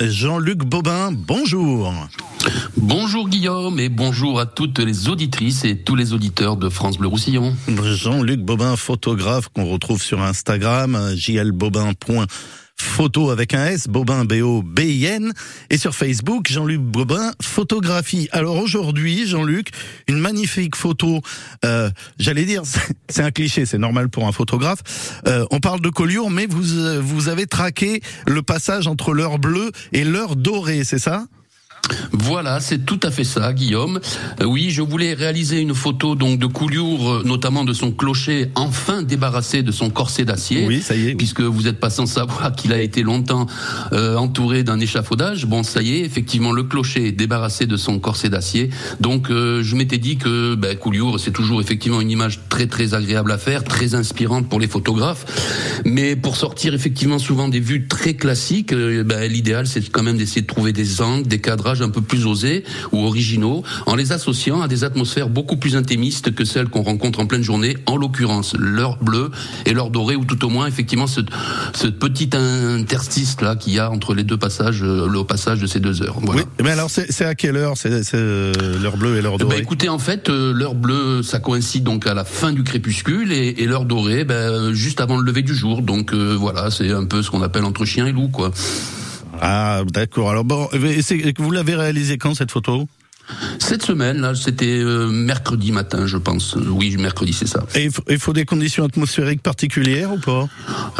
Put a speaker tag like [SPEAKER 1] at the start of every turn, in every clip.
[SPEAKER 1] Jean-Luc Bobin, bonjour.
[SPEAKER 2] Bonjour Guillaume et bonjour à toutes les auditrices et tous les auditeurs de France Bleu Roussillon.
[SPEAKER 1] Jean-Luc Bobin, photographe qu'on retrouve sur Instagram, jlbobin.com photo avec un S, Bobin B-O-B-I-N, et sur Facebook, Jean-Luc Bobin, photographie. Alors aujourd'hui, Jean-Luc, une magnifique photo, euh, j'allais dire, c'est un cliché, c'est normal pour un photographe. Euh, on parle de Collioure, mais vous, vous avez traqué le passage entre l'heure bleue et l'heure dorée, c'est ça?
[SPEAKER 2] Voilà, c'est tout à fait ça, Guillaume. Euh, oui, je voulais réaliser une photo donc de Couliour, euh, notamment de son clocher enfin débarrassé de son corset d'acier.
[SPEAKER 1] Oui, ça y est.
[SPEAKER 2] Puisque vous n'êtes pas sans savoir qu'il a été longtemps euh, entouré d'un échafaudage. Bon, ça y est, effectivement, le clocher est débarrassé de son corset d'acier. Donc, je m'étais dit que ben, Couliour, c'est toujours effectivement une image très très agréable à faire, très inspirante pour les photographes. Mais pour sortir effectivement souvent des vues très classiques, ben, l'idéal c'est quand même d'essayer de trouver des angles, des cadrages un peu plus osés ou originaux, en les associant à des atmosphères beaucoup plus intimistes que celles qu'on rencontre en pleine journée, en l'occurrence l'heure bleue et l'heure dorée, ou tout au moins effectivement ce, ce petit interstice là qu'il y a entre les deux passages, euh, le passage de ces deux heures.
[SPEAKER 1] Voilà. Oui, mais alors c'est à quelle heure c'est euh, l'heure bleue et l'heure dorée
[SPEAKER 2] ben, Écoutez, en fait, euh, l'heure bleue, ça coïncide donc à la fin du crépuscule et, et l'heure dorée, ben, juste avant le lever du jour. Donc voilà, c'est un peu ce qu'on appelle entre chien et loup, quoi.
[SPEAKER 1] Ah, d'accord. Alors bon, vous l'avez réalisé quand cette photo?
[SPEAKER 2] Cette semaine, là, c'était euh, mercredi matin, je pense. Oui, mercredi, c'est ça.
[SPEAKER 1] Et il faut des conditions atmosphériques particulières ou pas?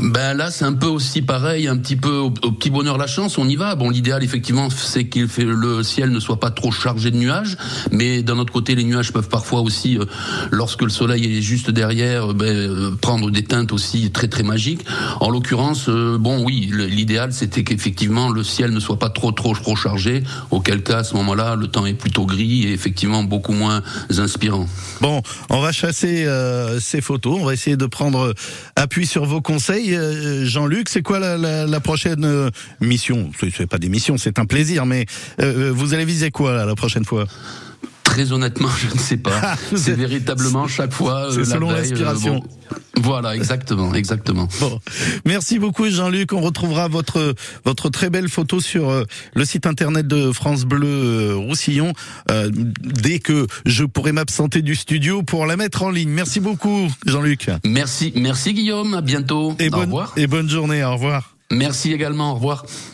[SPEAKER 2] Ben là, c'est un peu aussi pareil, un petit peu au, petit bonheur la chance. On y va. Bon, l'idéal, effectivement, c'est que le ciel ne soit pas trop chargé de nuages, mais d'un autre côté, les nuages peuvent parfois aussi, euh, lorsque le soleil est juste derrière, euh, ben, prendre des teintes aussi très très magiques. En l'occurrence, bon, oui, l'idéal, c'était qu'effectivement le ciel ne soit pas trop trop trop chargé. Auquel cas, à ce moment-là, le temps est plus gris et effectivement beaucoup moins inspirant.
[SPEAKER 1] Bon, on va chasser euh, ces photos, on va essayer de prendre appui sur vos conseils. Euh, Jean-Luc, c'est quoi la, prochaine euh, mission? C'est pas des missions, c'est un plaisir, mais vous allez viser quoi la prochaine fois?
[SPEAKER 2] Très honnêtement, je ne sais pas. c'est véritablement chaque fois
[SPEAKER 1] C'est selon l'inspiration.
[SPEAKER 2] Voilà, exactement, exactement.
[SPEAKER 1] Bon. Merci beaucoup Jean-Luc. On retrouvera votre votre très belle photo sur euh, le site internet de France Bleu euh, Roussillon euh, dès que je pourrai m'absenter du studio pour la mettre en ligne. Merci beaucoup Jean-Luc.
[SPEAKER 2] Merci, merci Guillaume. À bientôt.
[SPEAKER 1] Et au revoir. Et bonne journée. Au revoir.
[SPEAKER 2] Merci également. Au revoir.